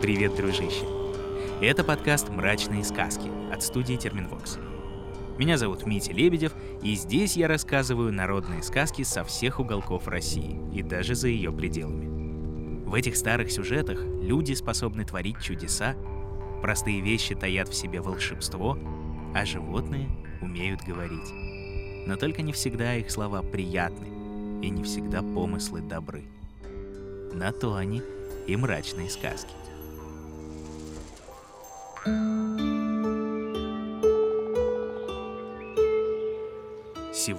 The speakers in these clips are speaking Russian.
Привет, дружище! Это подкаст «Мрачные сказки» от студии Терминвокс. Меня зовут Митя Лебедев, и здесь я рассказываю народные сказки со всех уголков России и даже за ее пределами. В этих старых сюжетах люди способны творить чудеса, простые вещи таят в себе волшебство, а животные умеют говорить. Но только не всегда их слова приятны, и не всегда помыслы добры. На то они и мрачные сказки.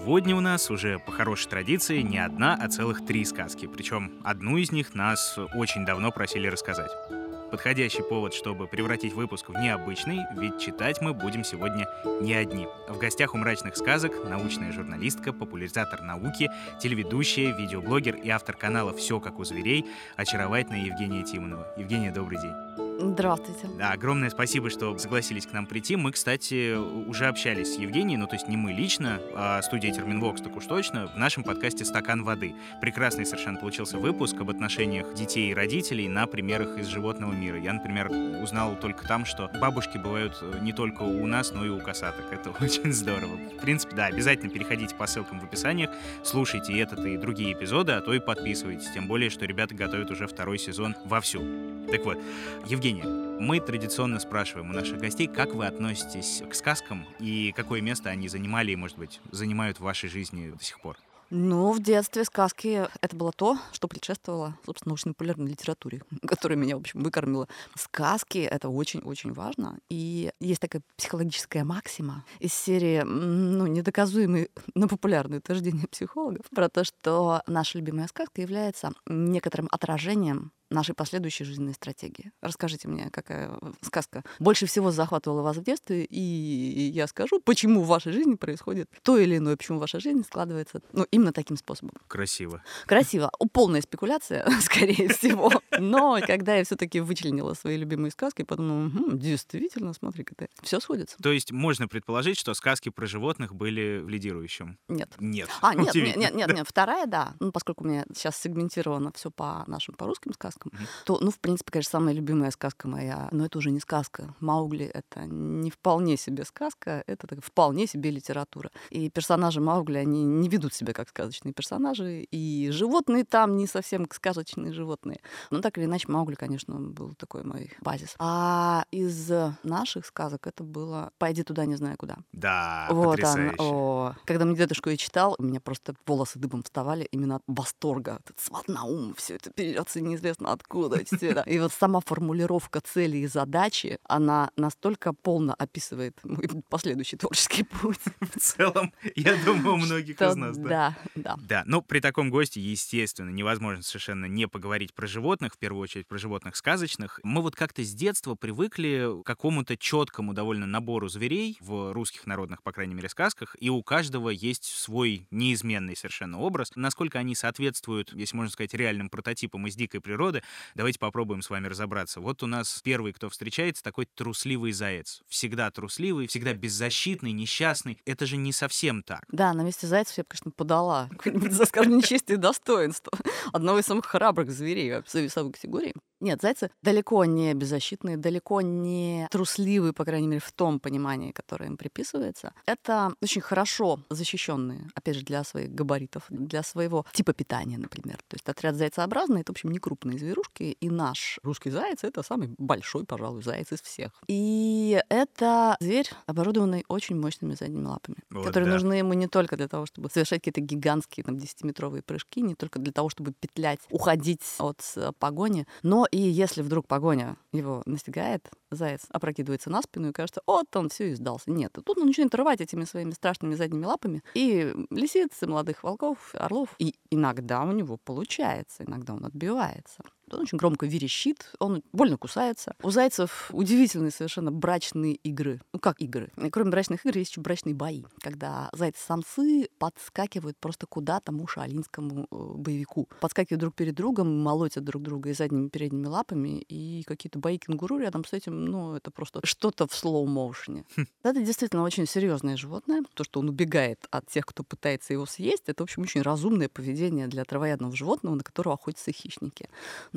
Сегодня у нас уже по хорошей традиции не одна, а целых три сказки. Причем одну из них нас очень давно просили рассказать. Подходящий повод, чтобы превратить выпуск в необычный, ведь читать мы будем сегодня не одни. В гостях у мрачных сказок научная журналистка, популяризатор науки, телеведущая, видеоблогер и автор канала «Все как у зверей» очаровательная Евгения Тимонова. Евгения, добрый день. Здравствуйте. Да, огромное спасибо, что согласились к нам прийти. Мы, кстати, уже общались с Евгенией, ну то есть не мы лично, а студия Терминвокс так уж точно, в нашем подкасте «Стакан воды». Прекрасный совершенно получился выпуск об отношениях детей и родителей на примерах из животного мира. Я, например, узнал только там, что бабушки бывают э, не только у нас, но и у косаток. Это очень здорово. В принципе, да, обязательно переходите по ссылкам в описаниях, слушайте этот и другие эпизоды, а то и подписывайтесь. Тем более, что ребята готовят уже второй сезон вовсю. Так вот, Евгения, мы традиционно спрашиваем у наших гостей, как вы относитесь к сказкам и какое место они занимали и, может быть, занимают в вашей жизни до сих пор? Ну, в детстве сказки — это было то, что предшествовало, собственно, научно-популярной литературе, которая меня, в общем, выкормила. Сказки — это очень-очень важно. И есть такая психологическая максима из серии, ну, недоказуемые, но популярные утверждения психологов про то, что наша любимая сказка является некоторым отражением нашей последующей жизненной стратегии. Расскажите мне, какая сказка больше всего захватывала вас в детстве, и я скажу, почему в вашей жизни происходит то или иное, почему ваша жизнь складывается ну, именно таким способом. Красиво. Красиво. Полная спекуляция, скорее всего. Но когда я все таки вычленила свои любимые сказки, подумала, угу, действительно, смотри, это все сходится. То есть можно предположить, что сказки про животных были в лидирующем? Нет. Нет. А, нет, нет, нет, нет, нет. Вторая, да. Ну, поскольку у меня сейчас сегментировано все по нашим, по русским сказкам, сказкам, mm-hmm. то, ну, в принципе, конечно, самая любимая сказка моя, но это уже не сказка. Маугли — это не вполне себе сказка, это так, вполне себе литература. И персонажи Маугли, они не ведут себя как сказочные персонажи, и животные там не совсем сказочные животные. Но так или иначе, Маугли, конечно, был такой мой базис. А из наших сказок это было «Пойди туда, не знаю куда». Да, вот потрясающе. Он, о, когда мне дедушка ее читал, у меня просто волосы дыбом вставали именно от восторга. Этот сват на ум, все это берется неизвестно откуда цвета. И вот сама формулировка цели и задачи, она настолько полно описывает мой последующий творческий путь. В целом, я думаю, у многих из нас, да. Да, да. Да, ну, при таком госте, естественно, невозможно совершенно не поговорить про животных, в первую очередь про животных сказочных. Мы вот как-то с детства привыкли к какому-то четкому довольно набору зверей в русских народных, по крайней мере, сказках, и у каждого есть свой неизменный совершенно образ. Насколько они соответствуют, если можно сказать, реальным прототипам из дикой природы, годы. Давайте попробуем с вами разобраться. Вот у нас первый, кто встречается, такой трусливый заяц. Всегда трусливый, всегда беззащитный, несчастный. Это же не совсем так. Да, на месте зайцев я бы, конечно, подала за, скажем, честь и достоинство одного из самых храбрых зверей в весовой категории. Нет, зайцы далеко не беззащитные, далеко не трусливые, по крайней мере, в том понимании, которое им приписывается. Это очень хорошо защищенные, опять же, для своих габаритов, для своего типа питания, например. То есть отряд зайцеобразный — это, в общем, не крупные зверушки, и наш русский заяц — это самый большой, пожалуй, заяц из всех. И это зверь, оборудованный очень мощными задними лапами, вот которые да. нужны ему не только для того, чтобы совершать какие-то гигантские, там, 10-метровые прыжки, не только для того, чтобы петлять, уходить от э, погони, но и если вдруг погоня его настигает, заяц опрокидывается на спину и кажется, вот он все и сдался. Нет, тут он начинает рвать этими своими страшными задними лапами и лисиц, и молодых волков, орлов. И иногда у него получается, иногда он отбивается. Он очень громко верещит, он больно кусается. У зайцев удивительные совершенно брачные игры. Ну, как игры? Кроме брачных игр есть еще брачные бои, когда зайцы-самцы подскакивают просто куда-то мушалинскому э, боевику. Подскакивают друг перед другом, молотят друг друга и задними и передними лапами, и какие-то бои кенгуру рядом с этим, ну, это просто что-то в слоу-моушене. Это действительно очень серьезное животное. То, что он убегает от тех, кто пытается его съесть, это, в общем, очень разумное поведение для травоядного животного, на которого охотятся хищники.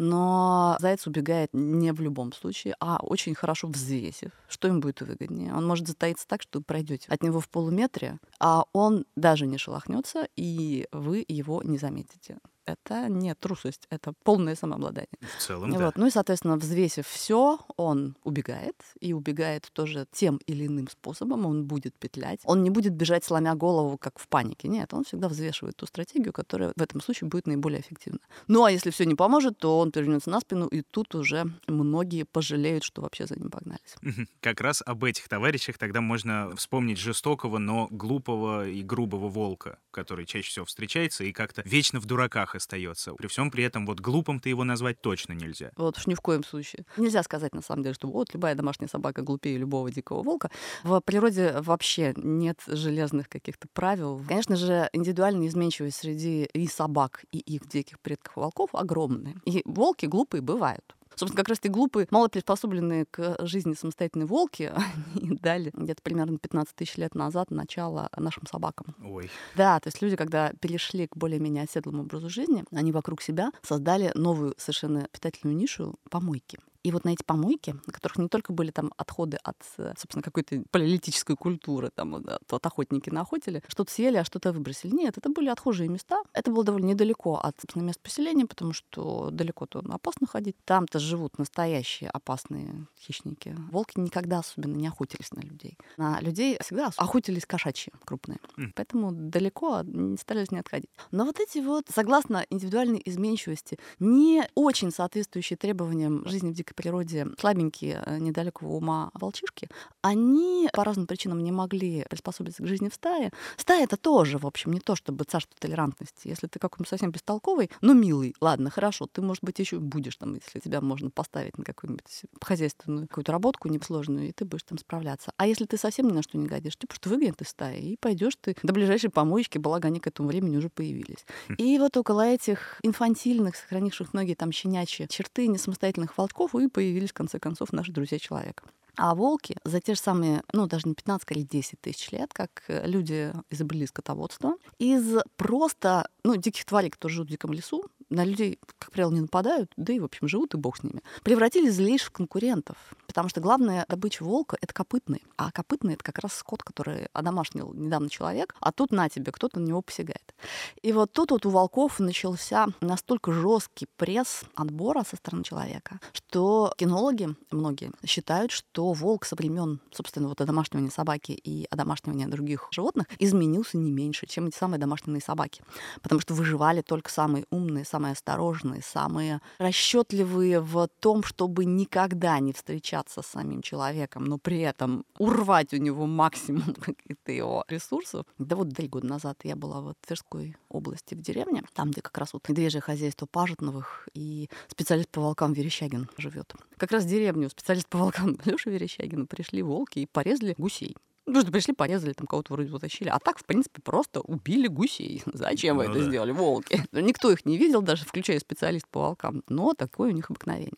Но заяц убегает не в любом случае, а очень хорошо взвесив, что им будет выгоднее. Он может затаиться так, что вы пройдете от него в полуметре, а он даже не шелохнется, и вы его не заметите это не трусость, это полное самообладание. В целом, вот. да. Ну и, соответственно, взвесив все, он убегает, и убегает тоже тем или иным способом, он будет петлять. Он не будет бежать, сломя голову, как в панике. Нет, он всегда взвешивает ту стратегию, которая в этом случае будет наиболее эффективна. Ну а если все не поможет, то он перевернется на спину, и тут уже многие пожалеют, что вообще за ним погнались. Как раз об этих товарищах тогда можно вспомнить жестокого, но глупого и грубого волка, который чаще всего встречается и как-то вечно в дураках остается. При всем при этом вот глупым-то его назвать точно нельзя. Вот уж ни в коем случае. Нельзя сказать на самом деле, что вот любая домашняя собака глупее любого дикого волка. В природе вообще нет железных каких-то правил. Конечно же, индивидуальная изменчивость среди и собак, и их диких предков волков огромная. И волки глупые бывают. Собственно, как раз те глупые, мало приспособленные к жизни самостоятельные волки, они дали где-то примерно 15 тысяч лет назад начало нашим собакам. Ой. Да, то есть люди, когда перешли к более-менее оседлому образу жизни, они вокруг себя создали новую совершенно питательную нишу — помойки. И вот на эти помойки, на которых не только были там отходы от, собственно, какой-то палеолитической культуры, там вот, вот охотники наохотили, что-то съели, а что-то выбросили. Нет, это были отхожие места. Это было довольно недалеко от, собственно, мест поселения, потому что далеко-то опасно ходить. Там-то живут настоящие опасные хищники. Волки никогда особенно не охотились на людей. На людей всегда охотились кошачьи крупные. Mm. Поэтому далеко старались не отходить. Но вот эти вот, согласно индивидуальной изменчивости, не очень соответствующие требованиям жизни в дикой дикой природе слабенькие, э, недалекого ума волчишки, они по разным причинам не могли приспособиться к жизни в стае. Стая — это тоже, в общем, не то чтобы царство толерантности. Если ты какой-нибудь совсем бестолковый, но милый, ладно, хорошо, ты, может быть, еще будешь там, если тебя можно поставить на какую-нибудь хозяйственную какую-то работку несложную, и ты будешь там справляться. А если ты совсем ни на что не годишь, ты просто выгонят из стаи, и пойдешь ты до ближайшей помоечки, благо они к этому времени уже появились. Хм. И вот около этих инфантильных, сохранивших многие там щенячьи черты несамостоятельных волков и появились, в конце концов, наши друзья человека. А волки за те же самые, ну, даже не 15 или 10 тысяч лет, как люди изобрели скотоводство, из просто, ну, диких тварей, которые живут в диком лесу, на людей, как правило, не нападают, да и, в общем, живут, и бог с ними, превратились в конкурентов. Потому что главная добыча волка — это копытный. А копытный — это как раз скот, который одомашнил недавно человек, а тут на тебе, кто-то на него посягает. И вот тут вот у волков начался настолько жесткий пресс отбора со стороны человека, что кинологи многие считают, что волк со времен, собственно, вот одомашнивания собаки и одомашнивания других животных изменился не меньше, чем эти самые домашние собаки. Потому что выживали только самые умные, самые самые осторожные, самые расчетливые в том, чтобы никогда не встречаться с самим человеком, но при этом урвать у него максимум каких-то его ресурсов. Да вот три года назад я была в Тверской области, в деревне, там, где как раз вот медвежье хозяйство Пажетновых и специалист по волкам Верещагин живет. Как раз в деревню специалист по волкам Леша Верещагина пришли волки и порезали гусей. Ну, что пришли, порезали, там кого-то вроде утащили. А так, в принципе, просто убили гусей. Зачем вы ну, это да. сделали, волки? Никто их не видел, даже включая специалист по волкам. Но такое у них обыкновение.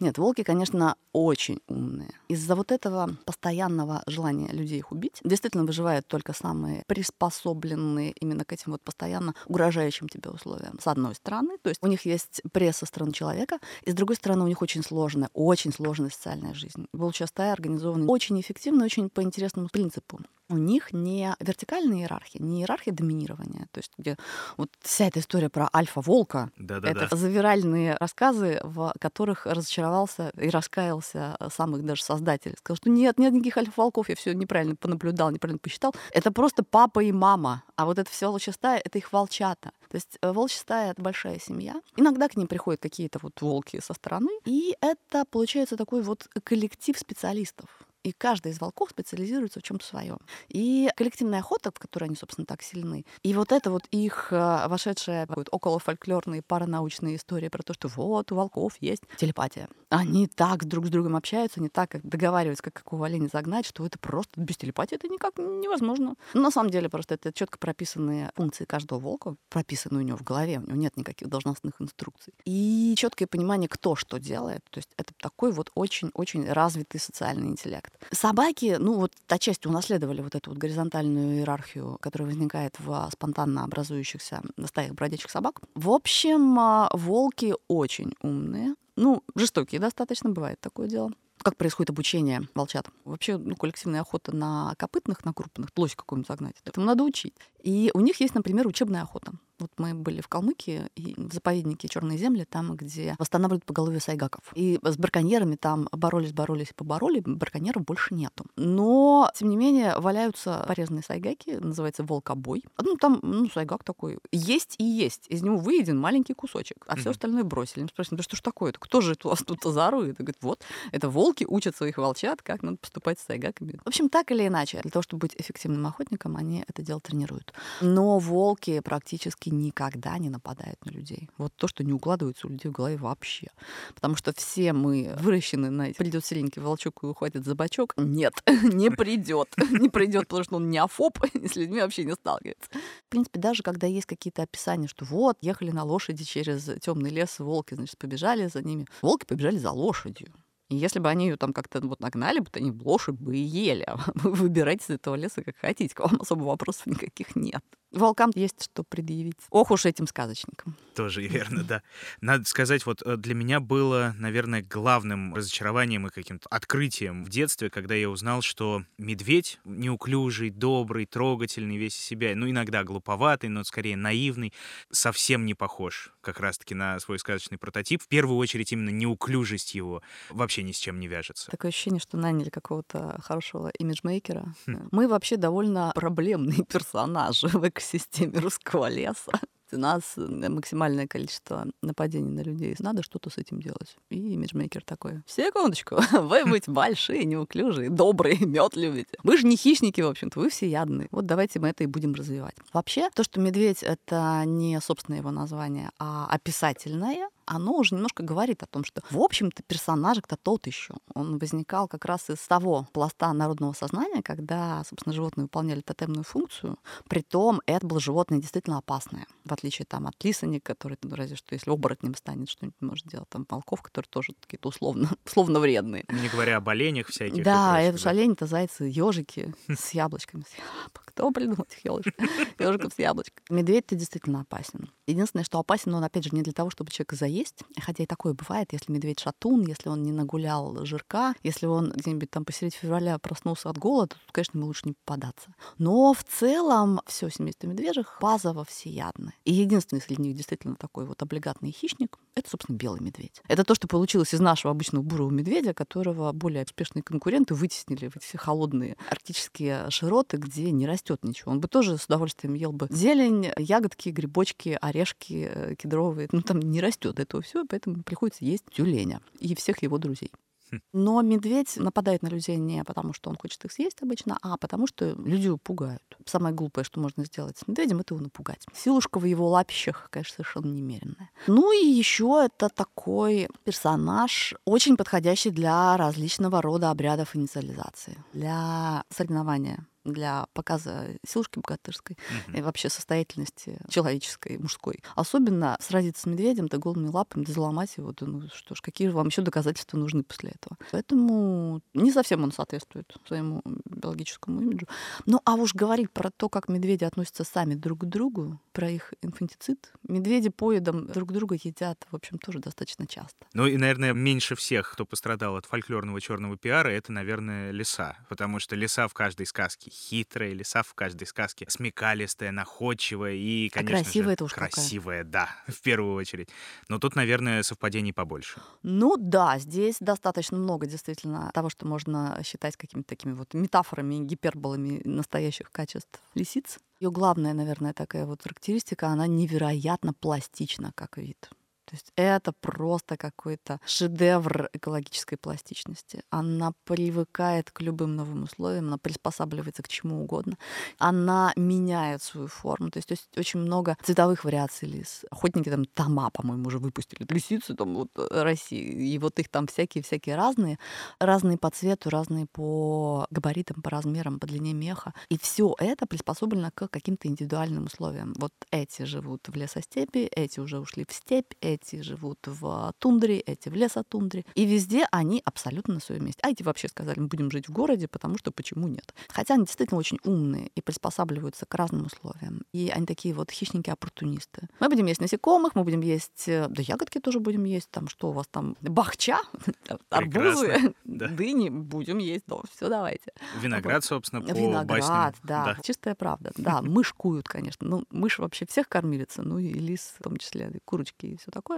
Нет, волки, конечно, очень умные. Из-за вот этого постоянного желания людей их убить, действительно выживают только самые приспособленные именно к этим вот постоянно угрожающим тебе условиям. С одной стороны, то есть у них есть пресс со стороны человека, и с другой стороны у них очень сложная, очень сложная социальная жизнь. Волчья стая организована очень эффективно, очень по интересному принципу принципу. У них не вертикальная иерархия, не иерархия доминирования. То есть где вот вся эта история про альфа-волка, это да. завиральные рассказы, в которых разочаровался и раскаялся сам их даже создатель. Сказал, что нет, нет никаких альфа-волков, я все неправильно понаблюдал, неправильно посчитал. Это просто папа и мама. А вот это все волчья стая — это их волчата. То есть э, волчья стая — это большая семья. Иногда к ним приходят какие-то вот волки со стороны. И это получается такой вот коллектив специалистов и каждый из волков специализируется в чем-то своем. И коллективная охота, в которой они, собственно, так сильны, и вот это вот их э, вошедшая около фольклорные паранаучные истории про то, что вот у волков есть телепатия. Они так друг с другом общаются, они так договариваются, как какого оленя загнать, что это просто без телепатии это никак невозможно. Но на самом деле просто это четко прописанные функции каждого волка, прописаны у него в голове, у него нет никаких должностных инструкций. И четкое понимание, кто что делает. То есть это такой вот очень-очень развитый социальный интеллект. Собаки, ну вот отчасти унаследовали вот эту вот горизонтальную иерархию, которая возникает в спонтанно образующихся стаях бродячих собак. В общем, а, волки очень умные, ну, жестокие достаточно, бывает такое дело как происходит обучение волчат. Вообще, ну, коллективная охота на копытных, на крупных, лось какую-нибудь загнать, этому надо учить. И у них есть, например, учебная охота. Вот мы были в Калмыкии и в заповеднике Черные земли, там, где восстанавливают поголовье сайгаков. И с браконьерами там боролись, боролись, побороли, браконьеров больше нету. Но, тем не менее, валяются порезанные сайгаки, называется волкобой. Ну, там, ну, сайгак такой. Есть и есть. Из него выеден маленький кусочек, а все остальное бросили. Мы спросили, да что ж такое? Кто же это у вас тут зарует? И говорит, вот, это волки учат своих волчат, как надо поступать с сайгаками. В общем, так или иначе, для того, чтобы быть эффективным охотником, они это дело тренируют. Но волки практически никогда не нападают на людей. Вот то, что не укладывается у людей в голове вообще. Потому что все мы выращены на придет селенький волчок и ухватит за бачок. Нет, не придет. Не придет, потому что он не афоб, и с людьми вообще не сталкивается. В принципе, даже когда есть какие-то описания, что вот, ехали на лошади через темный лес, волки, значит, побежали за ними. Волки побежали за лошадью. И если бы они ее там как-то вот нагнали, то они лошадь бы и ели. Вы выбирайте из этого леса как хотите. К вам особо вопросов никаких нет. Волкам есть что предъявить. Ох уж этим сказочникам. Тоже верно, да. Надо сказать, вот э, для меня было, наверное, главным разочарованием и каким-то открытием в детстве, когда я узнал, что медведь неуклюжий, добрый, трогательный весь из себя, ну, иногда глуповатый, но скорее наивный, совсем не похож как раз-таки на свой сказочный прототип. В первую очередь именно неуклюжесть его вообще ни с чем не вяжется. Такое ощущение, что наняли какого-то хорошего имиджмейкера. Хм. Мы вообще довольно проблемные персонажи в экосистеме русского леса. У нас максимальное количество нападений на людей. Надо что-то с этим делать. И имиджмейкер такой. Секундочку, вы быть большие, неуклюжие, добрые, мед любите. Вы же не хищники, в общем-то, вы все ядные. Вот давайте мы это и будем развивать. Вообще, то, что медведь — это не собственное его название, а описательное — оно уже немножко говорит о том, что, в общем-то, персонажик-то тот еще. Он возникал как раз из того пласта народного сознания, когда, собственно, животные выполняли тотемную функцию. Притом это было животное действительно опасное, в отличие там, от лисани, который, ну, разве что, если оборотнем станет, что-нибудь может делать. Там волков, которые тоже какие-то условно, условно вредные. Не говоря об оленях всяких. Да, это же олени-то зайцы, ежики с яблочками. Кто придумал этих ежиков с яблочками? Медведь-то действительно опасен. Единственное, что опасен он, опять же, не для того, чтобы человека заесть, хотя и такое бывает, если медведь шатун, если он не нагулял жирка, если он где-нибудь там посередине февраля проснулся от голода, тут, конечно, ему лучше не попадаться. Но в целом все семейство медвежьих базово всеядны. И единственный среди них действительно такой вот облигатный хищник — это, собственно, белый медведь. Это то, что получилось из нашего обычного бурого медведя, которого более успешные конкуренты вытеснили в эти холодные арктические широты, где не растет ничего. Он бы тоже с удовольствием ел бы зелень, ягодки, грибочки, орешки, э, кедровые, ну там не растет этого все, поэтому приходится есть тюленя и всех его друзей. Хм. Но медведь нападает на людей не потому, что он хочет их съесть обычно, а потому, что люди его пугают. Самое глупое, что можно сделать с медведем, это его напугать. Силушка в его лапищах, конечно, совершенно немеренная. Ну и еще это такой персонаж, очень подходящий для различного рода обрядов инициализации, для соревнования для показа силушки богатырской угу. и вообще состоятельности человеческой, мужской. Особенно сразиться с медведем, да голыми лапами, да заломать его, да ну что ж, какие же вам еще доказательства нужны после этого. Поэтому не совсем он соответствует своему биологическому имиджу. Ну а уж говорить про то, как медведи относятся сами друг к другу, про их инфантицид. Медведи поедом друг друга едят, в общем, тоже достаточно часто. Ну и, наверное, меньше всех, кто пострадал от фольклорного черного пиара, это, наверное, лиса. Потому что лиса в каждой сказке хитрая, лиса в каждой сказке смекалистая, находчивая и, а конечно а красивая же, это уж красивая, какая. да, в первую очередь. Но тут, наверное, совпадений побольше. Ну да, здесь достаточно много действительно того, что можно считать какими-то такими вот метафорами, гиперболами настоящих качеств лисиц. Ее главная, наверное, такая вот характеристика, она невероятно пластична как вид. То есть это просто какой-то шедевр экологической пластичности. Она привыкает к любым новым условиям, она приспосабливается к чему угодно. Она меняет свою форму. То есть, то есть очень много цветовых вариаций лис. Охотники там Тома, по-моему, уже выпустили лисицы там вот э, России. И вот их там всякие-всякие разные. Разные по цвету, разные по габаритам, по размерам, по длине меха. И все это приспособлено к каким-то индивидуальным условиям. Вот эти живут в лесостепи, эти уже ушли в степь, эти живут в тундре, эти в лесотундре. И везде они абсолютно на своем месте. А эти вообще сказали, мы будем жить в городе, потому что почему нет? Хотя они действительно очень умные и приспосабливаются к разным условиям. И они такие вот хищники-оппортунисты. Мы будем есть насекомых, мы будем есть... Э, да ягодки тоже будем есть. Там что у вас там? Бахча? Арбузы? Дыни? Будем есть. Да, все, давайте. Виноград, собственно, по Виноград, да. Чистая правда. Да, мышь куют, конечно. Ну, мышь вообще всех кормилица, ну и лис в том числе, и курочки и все такое.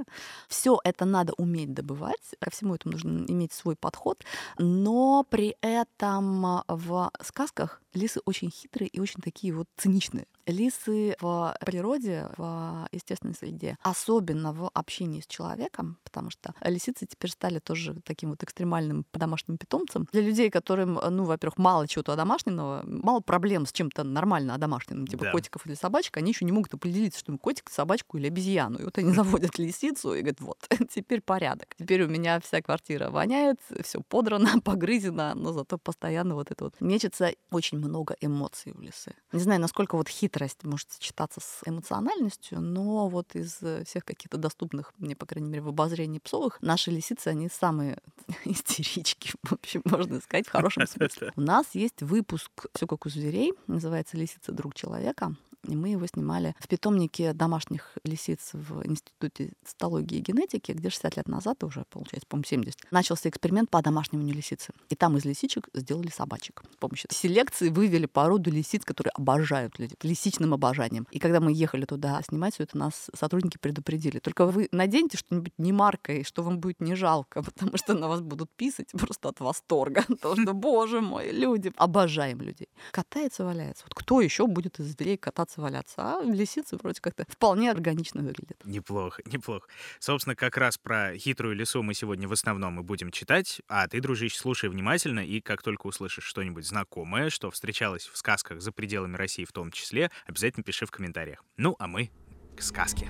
Все это надо уметь добывать, ко всему этому нужно иметь свой подход, но при этом в сказках лисы очень хитрые и очень такие вот циничные. Лисы в природе, в естественной среде, особенно в общении с человеком, потому что лисицы теперь стали тоже таким вот экстремальным домашним питомцем. Для людей, которым, ну, во-первых, мало чего-то домашнего, мало проблем с чем-то нормально домашним, типа да. котиков или собачек, они еще не могут определиться, что им котик, собачку или обезьяну. И вот они заводят лисицу и говорят, вот, теперь порядок. Теперь у меня вся квартира воняет, все подрано, погрызено, но зато постоянно вот это вот мечется. Очень много эмоций у лисы. Не знаю, насколько вот хитрость может сочетаться с эмоциональностью, но вот из всех каких-то доступных мне, по крайней мере, в обозрении псовых, наши лисицы, они самые истерички, в общем, можно сказать, в хорошем смысле. У нас есть выпуск «Все как у зверей», называется «Лисица друг человека». И мы его снимали в питомнике домашних лисиц в Институте цитологии и генетики, где 60 лет назад, уже, получается, по-моему, 70, начался эксперимент по домашнему лисицы. И там из лисичек сделали собачек. С помощью селекции вывели породу лисиц, которые обожают людей, лисичным обожанием. И когда мы ехали туда снимать все это, нас сотрудники предупредили. Только вы наденьте что-нибудь не маркой, что вам будет не жалко, потому что на вас будут писать просто от восторга. То, что, боже мой, люди, обожаем людей. Катается, валяется. Вот кто еще будет из зверей кататься валяться, а лисицы вроде как-то вполне органично выглядят. Неплохо, неплохо. Собственно, как раз про хитрую лису мы сегодня в основном и будем читать, а ты, дружище, слушай внимательно, и как только услышишь что-нибудь знакомое, что встречалось в сказках за пределами России в том числе, обязательно пиши в комментариях. Ну, а мы к сказке.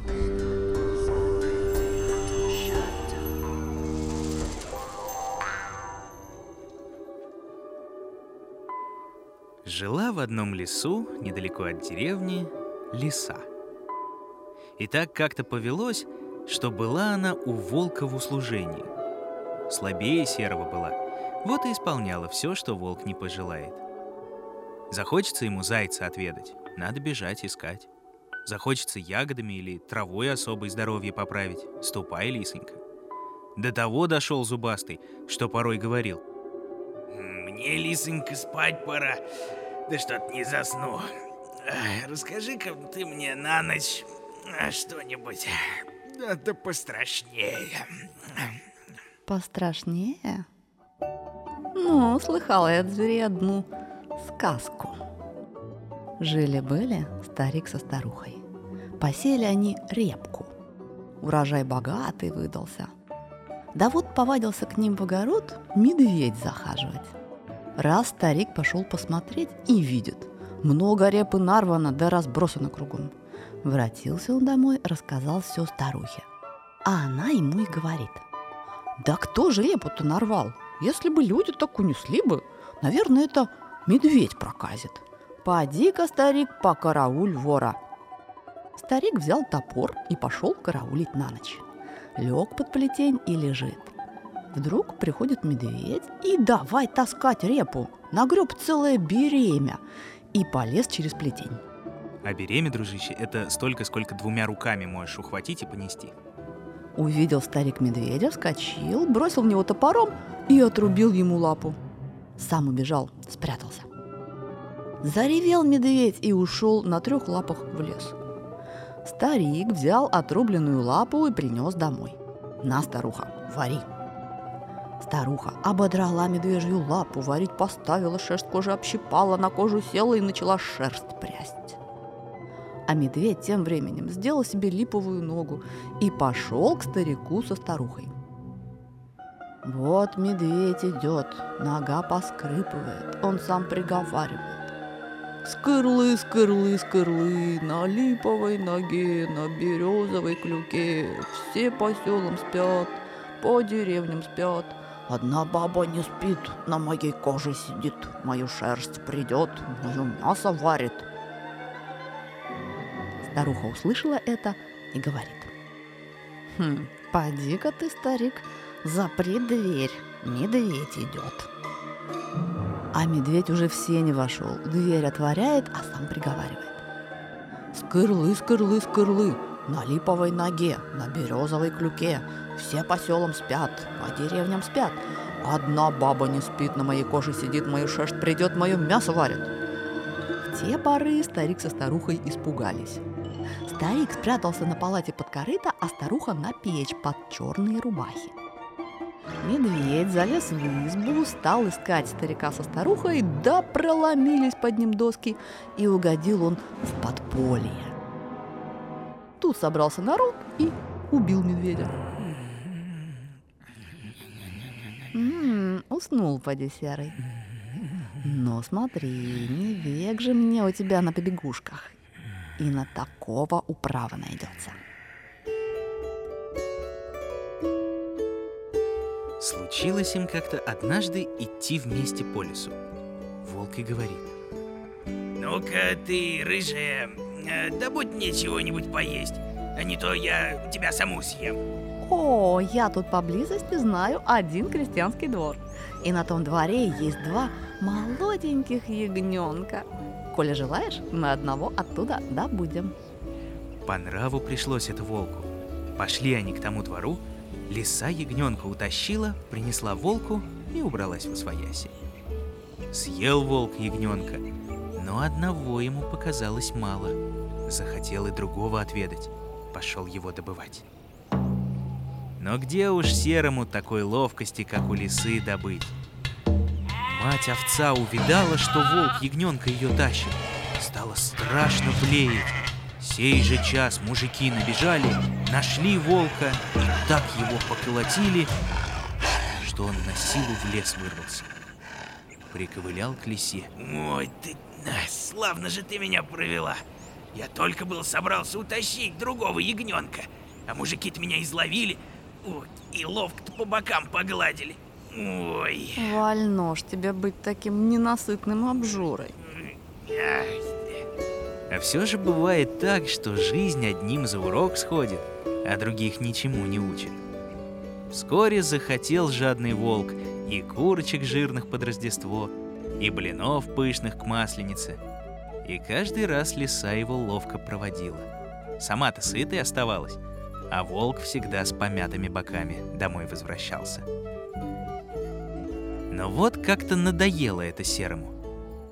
Жила в одном лесу, недалеко от деревни, лиса. И так как-то повелось, что была она у волка в услужении. Слабее серого была, вот и исполняла все, что волк не пожелает. Захочется ему зайца отведать, надо бежать искать. Захочется ягодами или травой особой здоровье поправить, ступай, лисонька. До того дошел зубастый, что порой говорил — мне, лисонька, спать пора. Да что-то не засну. Расскажи-ка ты мне на ночь что-нибудь. Да, да пострашнее. Пострашнее? Ну, слыхала я от зверей одну сказку. Жили-были старик со старухой. Посели они репку. Урожай богатый выдался. Да вот повадился к ним в огород медведь захаживать. Раз старик пошел посмотреть и видит. Много репы нарвано, да разбросано кругом. Вратился он домой, рассказал все старухе. А она ему и говорит. Да кто же репу-то нарвал? Если бы люди так унесли бы, наверное, это медведь проказит. Поди-ка, старик, по карауль вора. Старик взял топор и пошел караулить на ночь. Лег под плетень и лежит. Вдруг приходит медведь и давай таскать репу. Нагреб целое беремя и полез через плетень. А беремя, дружище, это столько, сколько двумя руками можешь ухватить и понести. Увидел старик медведя, вскочил, бросил в него топором и отрубил ему лапу. Сам убежал, спрятался. Заревел медведь и ушел на трех лапах в лес. Старик взял отрубленную лапу и принес домой. На, старуха, вари. Старуха ободрала медвежью лапу, варить поставила, шерсть кожи общипала, на кожу села и начала шерсть прясть. А медведь тем временем сделал себе липовую ногу и пошел к старику со старухой. Вот медведь идет, нога поскрипывает, он сам приговаривает. Скырлы, скырлы, скырлы, на липовой ноге, на березовой клюке, все по селам спят, по деревням спят. Одна баба не спит, на моей коже сидит, мою шерсть придет, мое мясо варит. Старуха услышала это и говорит. Хм, поди-ка ты, старик, запри дверь, медведь идет. А медведь уже в сене вошел, дверь отворяет, а сам приговаривает. Скырлы, скырлы, скырлы, на липовой ноге, на березовой клюке, все по селам спят, по деревням спят. Одна баба не спит, на моей коже сидит, мою шерсть придет, мое мясо варит. В те поры старик со старухой испугались. Старик спрятался на палате под корыто, а старуха на печь под черные рубахи. Медведь залез в избу, стал искать старика со старухой, да проломились под ним доски, и угодил он в подполье. Тут собрался народ и убил медведя. М-м, уснул поди серый. Но смотри, не век же мне у тебя на побегушках. И на такого управа найдется. Случилось им как-то однажды идти вместе по лесу. Волк и говорит. Ну-ка ты, рыжая, э, добудь мне чего-нибудь поесть, а не то я тебя саму съем. О, я тут поблизости знаю один крестьянский двор. И на том дворе есть два молоденьких ягненка. Коли желаешь, мы одного оттуда добудем. По нраву пришлось это волку. Пошли они к тому двору, лиса ягненка утащила, принесла волку и убралась в освояси. Съел волк ягненка, но одного ему показалось мало. Захотел и другого отведать. Пошел его добывать. Но где уж серому такой ловкости, как у лисы, добыть? Мать овца увидала, что волк ягненка ее тащит. Стало страшно блеять. Сей же час мужики набежали, нашли волка и так его поколотили, что он на силу в лес вырвался. Приковылял к лисе. Ой, ты, славно же ты меня провела. Я только был собрался утащить другого ягненка, а мужики-то меня изловили, вот, и ловко-то по бокам погладили. Ой. Вольно ж тебе быть таким ненасытным обжорой. А все же бывает так, что жизнь одним за урок сходит, а других ничему не учит. Вскоре захотел жадный волк и курочек жирных под Рождество, и блинов пышных к масленице. И каждый раз лиса его ловко проводила. Сама-то сытой оставалась, а волк всегда с помятыми боками домой возвращался. Но вот как-то надоело это серому.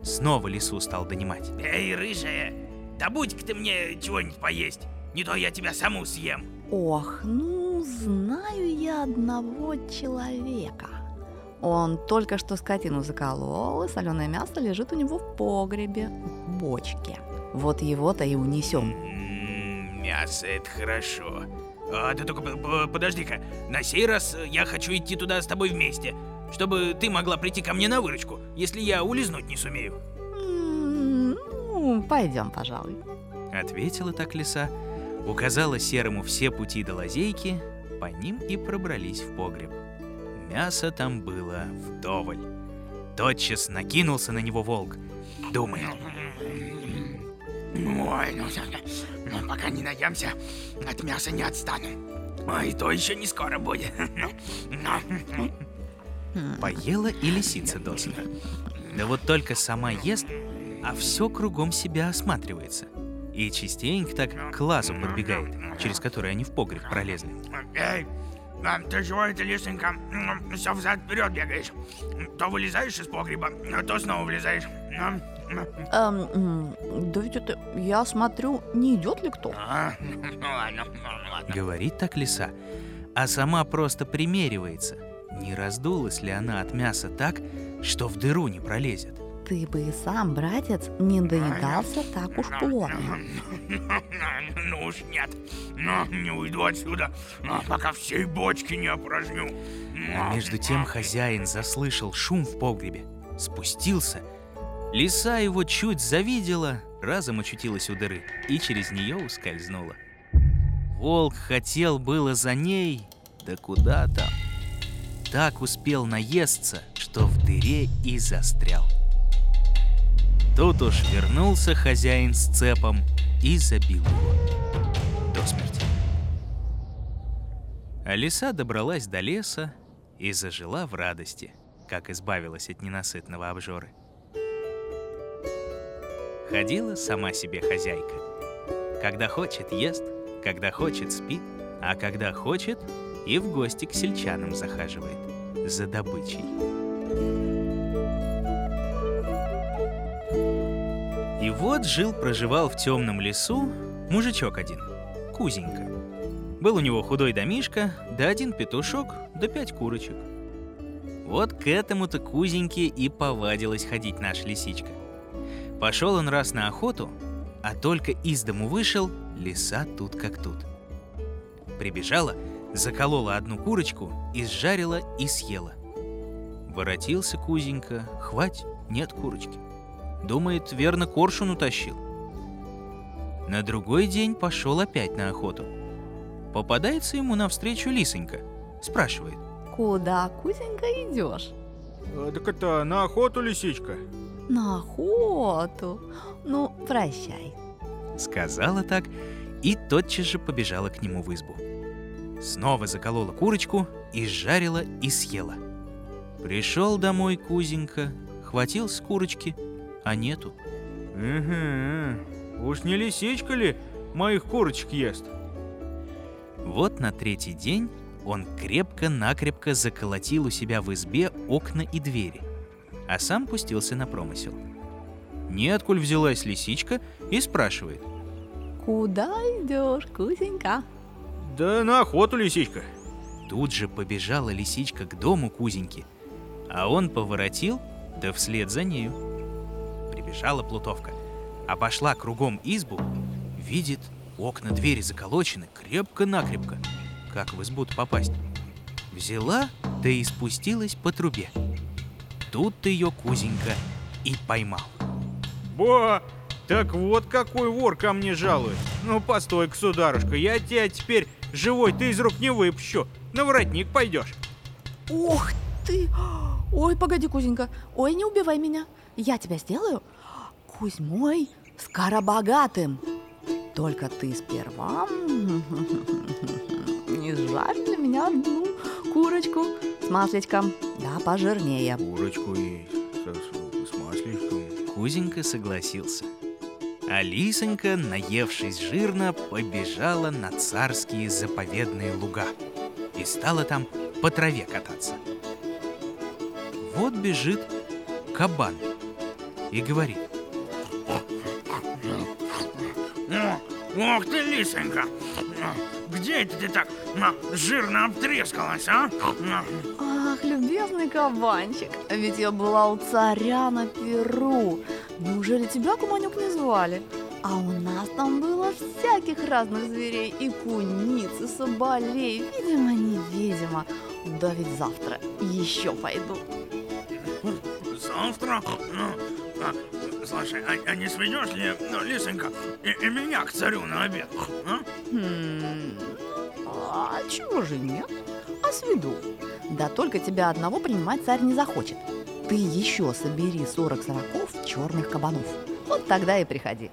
Снова лису стал донимать. Эй, рыжая, добудь-ка ты мне чего-нибудь поесть, не то я тебя саму съем. Ох, ну, знаю я одного человека. Он только что скотину заколол, и соленое мясо лежит у него в погребе, в бочке. Вот его-то и унесем. М, Мясо это хорошо. А, ты только подожди-ка, на сей раз э, я хочу идти туда с тобой вместе, чтобы ты могла прийти ко мне на выручку, если я улизнуть не сумею. Ну, пойдем, пожалуй. Ответила так лиса, указала серому все пути до лазейки, по ним и пробрались в погреб. Мясо там было вдоволь. Тотчас накинулся на него волк. Думает, Ой, ну, ну, пока не наемся, от мяса не отстану. Ой, то еще не скоро будет. поела и лисица досыта. Да вот только сама ест, а все кругом себя осматривается. И частенько так к лазу подбегает, через который они в погреб пролезли. Эй, а ты чего это, лисенька, все взад-вперед бегаешь? То вылезаешь из погреба, а то снова влезаешь. Эм, да ведь это, я смотрю, не идет ли кто? А, ну ну. Говорит так лиса, а сама просто примеривается. Не раздулась ли она от мяса так, что в дыру не пролезет? ты бы и сам, братец, не доедался так уж плотно. Ну уж нет. Но не уйду отсюда, а пока всей бочки не опорожню. А между тем хозяин заслышал шум в погребе, спустился. Лиса его чуть завидела, разом очутилась у дыры и через нее ускользнула. Волк хотел было за ней, да куда там. Так успел наесться, что в дыре и застрял. Тут уж вернулся хозяин с цепом и забил его до смерти. А лиса добралась до леса и зажила в радости, как избавилась от ненасытного обжоры. Ходила сама себе хозяйка. Когда хочет, ест, когда хочет, спит, а когда хочет, и в гости к сельчанам захаживает за добычей. И вот жил-проживал в темном лесу мужичок один, Кузенька. Был у него худой домишка, да один петушок, да пять курочек. Вот к этому-то Кузеньке и повадилась ходить наша лисичка. Пошел он раз на охоту, а только из дому вышел, лиса тут как тут. Прибежала, заколола одну курочку, изжарила и съела. Воротился Кузенька, хвать, нет курочки. Думает, верно, коршун утащил. На другой день пошел опять на охоту. Попадается ему навстречу лисонька. Спрашивает. Куда, Кузенька, идешь? А, так это на охоту, лисичка? На охоту. Ну, прощай. Сказала так и тотчас же побежала к нему в избу. Снова заколола курочку, изжарила и съела. Пришел домой Кузенька, хватил с курочки, а нету. Угу. Уж не лисичка ли моих курочек ест? Вот на третий день он крепко-накрепко заколотил у себя в избе окна и двери, а сам пустился на промысел. Неоткуль взялась лисичка и спрашивает. Куда идешь, Кузенька? Да на охоту, лисичка. Тут же побежала лисичка к дому Кузеньки, а он поворотил, да вслед за нею. Прибежала Плутовка, обошла кругом избу, видит, окна двери заколочены крепко-накрепко. Как в избу попасть? Взяла, да и спустилась по трубе. Тут ее Кузенька и поймал. Ба! Так вот какой вор ко мне жалует. Ну, постой-ка, сударушка, я тебя теперь живой ты из рук не выпущу. На воротник пойдешь. Ух ты! Ой, погоди, Кузенька. Ой, не убивай меня. Я тебя сделаю Кузьмой скоробогатым. Только ты сперва не жарь для меня одну курочку с масличком. Да, пожирнее. Курочку и с, с масличком. Кузенька согласился. А Лисонька, наевшись жирно, побежала на царские заповедные луга и стала там по траве кататься. Вот бежит кабан и говорит. Ох ты, лисонька! Где это ты так жирно обтрескалась, а? Любезный кабанчик, ведь я была у царя на Перу. Неужели тебя, Куманюк, не звали? А у нас там было всяких разных зверей, и куниц, и соболей, видимо, невидимо. Да ведь завтра еще пойду. Завтра? Ну, а, слушай, а, а не сведешь ли, ну, Лисонька, и, и меня к царю на обед, а? Хм, а чего же нет? А сведу. Да только тебя одного принимать царь не захочет. Ты еще собери 40 сороков черных кабанов. Вот тогда и приходи.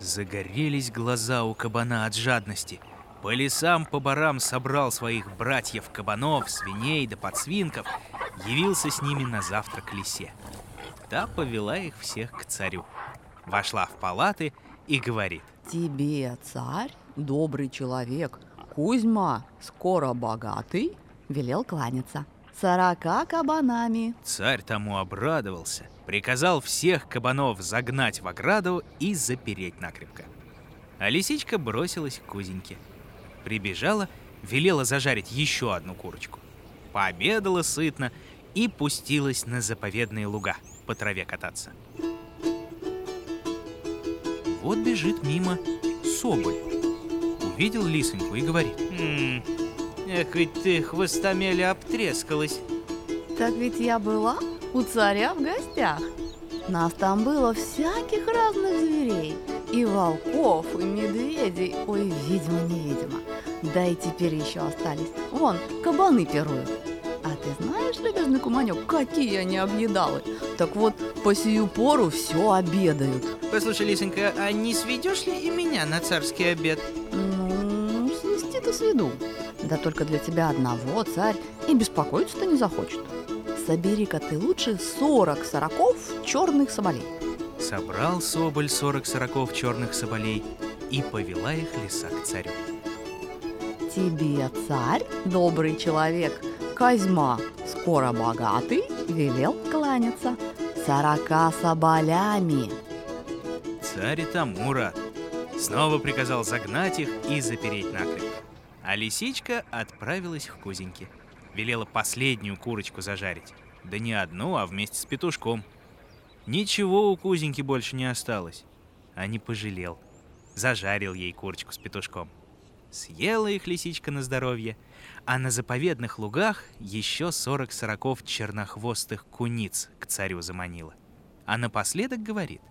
Загорелись глаза у кабана от жадности. По лесам, по барам собрал своих братьев-кабанов, свиней да подсвинков, явился с ними на завтрак лисе. Та повела их всех к царю. Вошла в палаты и говорит. Тебе, царь, добрый человек, Кузьма, скоро богатый, велел кланяться. Сорока кабанами. Царь тому обрадовался, приказал всех кабанов загнать в ограду и запереть накрепко. А лисичка бросилась к Кузеньке. Прибежала, велела зажарить еще одну курочку. Пообедала сытно и пустилась на заповедные луга. по траве кататься. Вот бежит мимо Соболь. Увидел лисоньку и говорит. Ведь ты хвостомели обтрескалась. Так ведь я была у царя в гостях. Нас там было всяких разных зверей. И волков, и медведей. Ой, видимо-невидимо. Да и теперь еще остались. Вон, кабаны пируют. А ты знаешь, любезный куманек, какие они объедалы? Так вот, по сию пору все обедают. Послушай, Лисонька, а не сведешь ли и меня на царский обед? Ну, свести-то сведу. Да только для тебя одного царь и беспокоиться-то не захочет. Собери-ка ты лучше 40 сороков черных соболей. Собрал Соболь сорок сороков черных соболей и повела их лиса к царю. Тебе царь, добрый человек, Козьма, скоро богатый, велел кланяться сорока соболями. Царь и тому рад. Снова приказал загнать их и запереть накрепко. А лисичка отправилась к Кузеньке. Велела последнюю курочку зажарить. Да не одну, а вместе с петушком. Ничего у Кузеньки больше не осталось. А не пожалел. Зажарил ей курочку с петушком. Съела их лисичка на здоровье, а на заповедных лугах еще сорок сороков чернохвостых куниц к царю заманила. А напоследок говорит,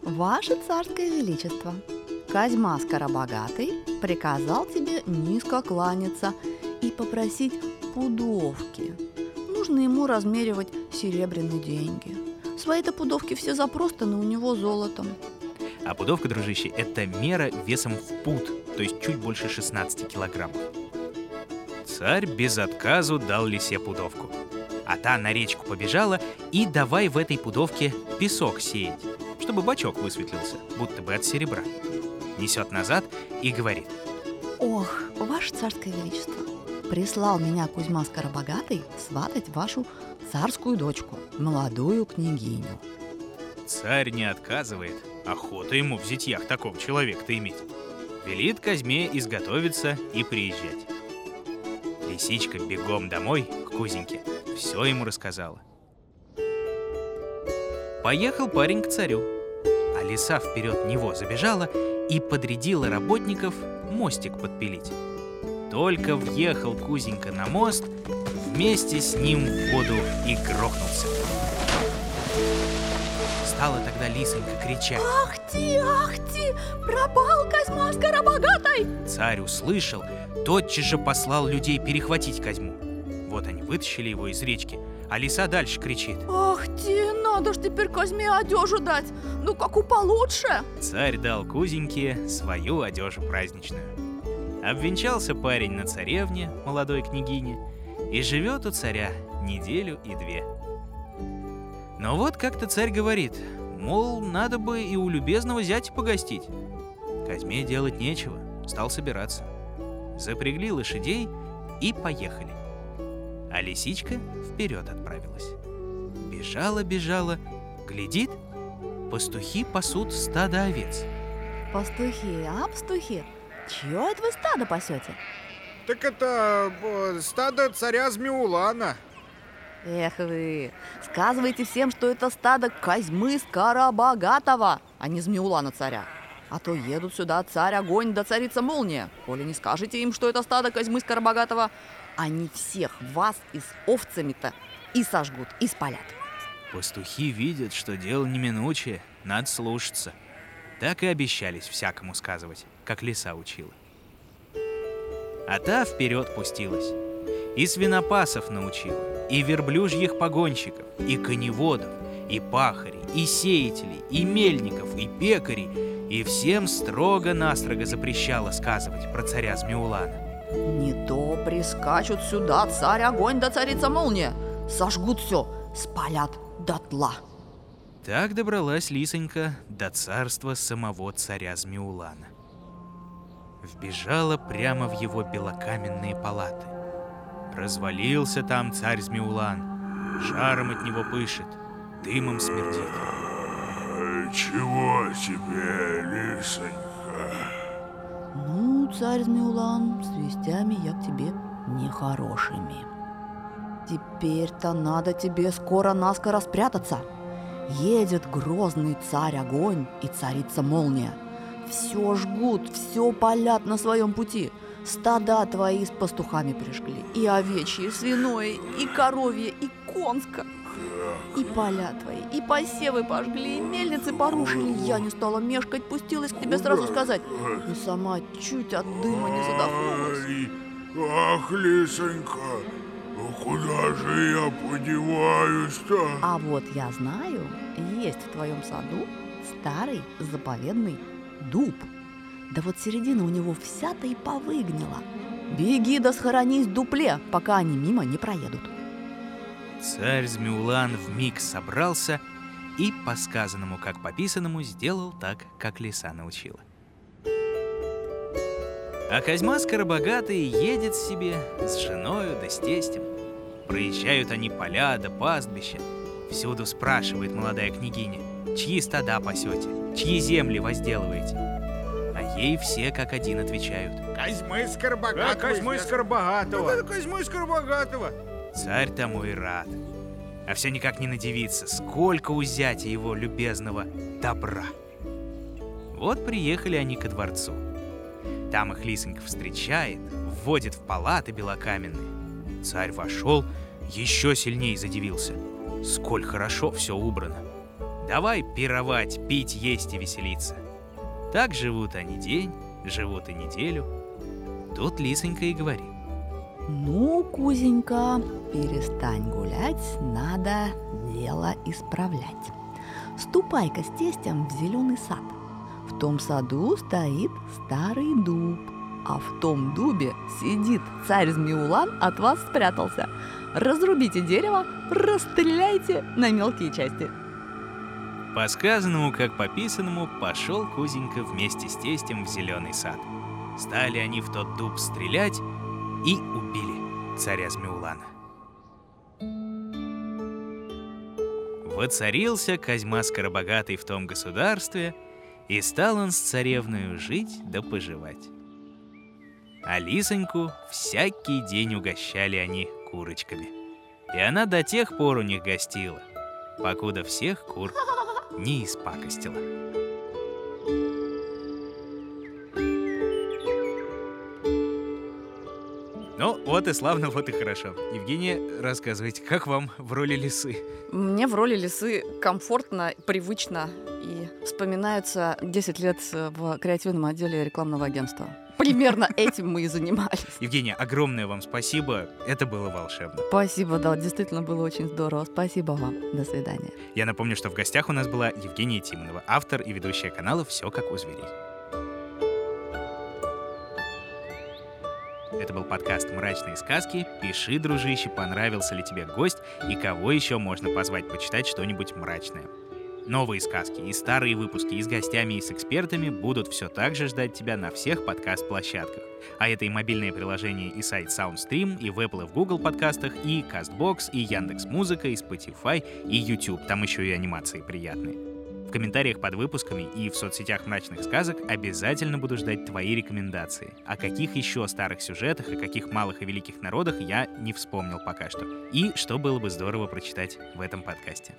Ваше царское величество, Козьма Скоробогатый приказал тебе низко кланяться и попросить пудовки. Нужно ему размеривать серебряные деньги. Свои-то пудовки все запростаны у него золотом. А пудовка, дружище, это мера весом в пуд, то есть чуть больше 16 килограммов. Царь без отказу дал лисе пудовку. А та на речку побежала и давай в этой пудовке песок сеять, чтобы бачок высветлился, будто бы от серебра. Несет назад и говорит. Ох, ваше царское величество, прислал меня Кузьма Скоробогатый сватать вашу царскую дочку, молодую княгиню. Царь не отказывает, охота ему в зятьях такого человека-то иметь. Велит Казьме изготовиться и приезжать. Лисичка бегом домой к Кузеньке, все ему рассказала. Поехал парень к царю, а лиса вперед него забежала и подрядила работников мостик подпилить. Только въехал Кузенька на мост, вместе с ним в воду и грохнулся. Стала тогда лисонька кричать. Ах ты, ах ты, пропал Козьма Скоробогатый! Царь услышал, тотчас же послал людей перехватить Козьму. Вот они вытащили его из речки, а лиса дальше кричит. Ах ты, надо ж теперь Козьме одежу дать, ну как у получше. Царь дал Кузеньке свою одежу праздничную. Обвенчался парень на царевне, молодой княгине, и живет у царя неделю и две. Но вот как-то царь говорит, мол, надо бы и у любезного зятя погостить. Козьме делать нечего, стал собираться. Запрягли лошадей и поехали. А лисичка вперед отправилась. Бежала, бежала, глядит, пастухи пасут стадо овец. Пастухи, а пастухи, чье это вы стадо пасете? Так это э, стадо царя Змеулана. Эх вы, сказывайте всем, что это стадо Козьмы Скоробогатого, а не Змеулана царя. А то едут сюда царь огонь да царица молния. Коли не скажете им, что это стадо Козьмы Скоробогатого, они всех вас и с овцами-то и сожгут, и спалят. Пастухи видят, что дело неминучее, надо слушаться. Так и обещались всякому сказывать, как лиса учила. А та вперед пустилась. И свинопасов научила, и верблюжьих погонщиков, и коневодов, и пахарей, и сеятелей, и мельников, и пекарей, и всем строго-настрого запрещала сказывать про царя Змеулана. Не то прискачут сюда царь огонь да царица молния. Сожгут все, спалят дотла. Так добралась Лисонька до царства самого царя Змеулана. Вбежала прямо в его белокаменные палаты. Развалился там царь Змеулан. Жаром от него пышет, дымом смердит. Чего тебе, лисонька? Ну, царь Змеулан, с вестями я к тебе нехорошими. Теперь-то надо тебе скоро-наскоро спрятаться. Едет грозный царь-огонь и царица молния. Все жгут, все палят на своем пути. Стада твои с пастухами пришли, и овечьи, и свиное, и коровье, и конска. И поля твои, и посевы пожгли, и мельницы порушили. Я не стала мешкать, пустилась к тебе сразу сказать. И сама чуть от дыма не задохнулась. Ах, лисонька, куда же я подеваюсь-то? А вот я знаю, есть в твоем саду старый заповедный дуб. Да вот середина у него вся-то и повыгнила. Беги да схоронись в дупле, пока они мимо не проедут. Царь Змеулан вмиг собрался и, по сказанному как по писанному, сделал так, как лиса научила. А Козьма Скоробогатый едет себе с женою да с тестем. Проезжают они поля да пастбища. Всюду спрашивает молодая княгиня, чьи стада пасете, чьи земли возделываете. А ей все как один отвечают. Козьмы Скоробогатого. Да, Козьмы. Скоробогатого. Да, Козьмы Скоробогатого. Царь тому и рад. А все никак не надевиться, сколько у зятя его любезного добра. Вот приехали они ко дворцу. Там их Лисонька встречает, вводит в палаты белокаменные. Царь вошел, еще сильнее задивился. Сколь хорошо все убрано. Давай пировать, пить, есть и веселиться. Так живут они день, живут и неделю. Тут Лисонька и говорит. Ну, Кузенька, перестань гулять, надо дело исправлять. Ступай-ка с тестем в зеленый сад. В том саду стоит старый дуб, а в том дубе сидит царь Змеулан, от вас спрятался. Разрубите дерево, расстреляйте на мелкие части. По сказанному, как по писанному, пошел Кузенька вместе с тестем в зеленый сад. Стали они в тот дуб стрелять и убили царя Змеулана. Воцарился Козьма Скоробогатый в том государстве, и стал он с царевною жить да поживать. А Лисоньку всякий день угощали они курочками. И она до тех пор у них гостила, покуда всех кур не испакостила. Ну, вот и славно, вот и хорошо. Евгения, рассказывайте, как вам в роли лисы? Мне в роли лисы комфортно, привычно и вспоминаются 10 лет в креативном отделе рекламного агентства. Примерно этим мы и занимались. Евгения, огромное вам спасибо. Это было волшебно. Спасибо, да, действительно было очень здорово. Спасибо вам. До свидания. Я напомню, что в гостях у нас была Евгения Тимонова, автор и ведущая канала «Все как у зверей». Это был подкаст «Мрачные сказки». Пиши, дружище, понравился ли тебе гость и кого еще можно позвать почитать что-нибудь мрачное. Новые сказки и старые выпуски и с гостями, и с экспертами будут все так же ждать тебя на всех подкаст-площадках. А это и мобильное приложение и сайт SoundStream, и в Apple и в Google подкастах, и CastBox, и Яндекс.Музыка, и Spotify, и YouTube. Там еще и анимации приятные. В комментариях под выпусками и в соцсетях мрачных сказок обязательно буду ждать твои рекомендации. О каких еще старых сюжетах и каких малых и великих народах я не вспомнил пока что. И что было бы здорово прочитать в этом подкасте.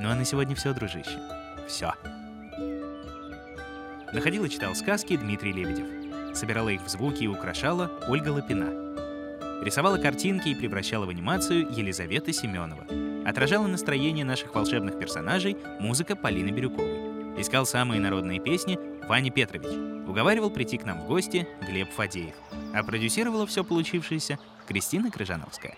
Ну а на сегодня все, дружище. Все. Находил и читал сказки Дмитрий Лебедев. Собирала их в звуки и украшала Ольга Лапина. Рисовала картинки и превращала в анимацию Елизавета Семенова. Отражала настроение наших волшебных персонажей музыка Полины Бирюковой. Искал самые народные песни Ваня Петрович. Уговаривал прийти к нам в гости Глеб Фадеев. А продюсировала все получившееся Кристина Крыжановская.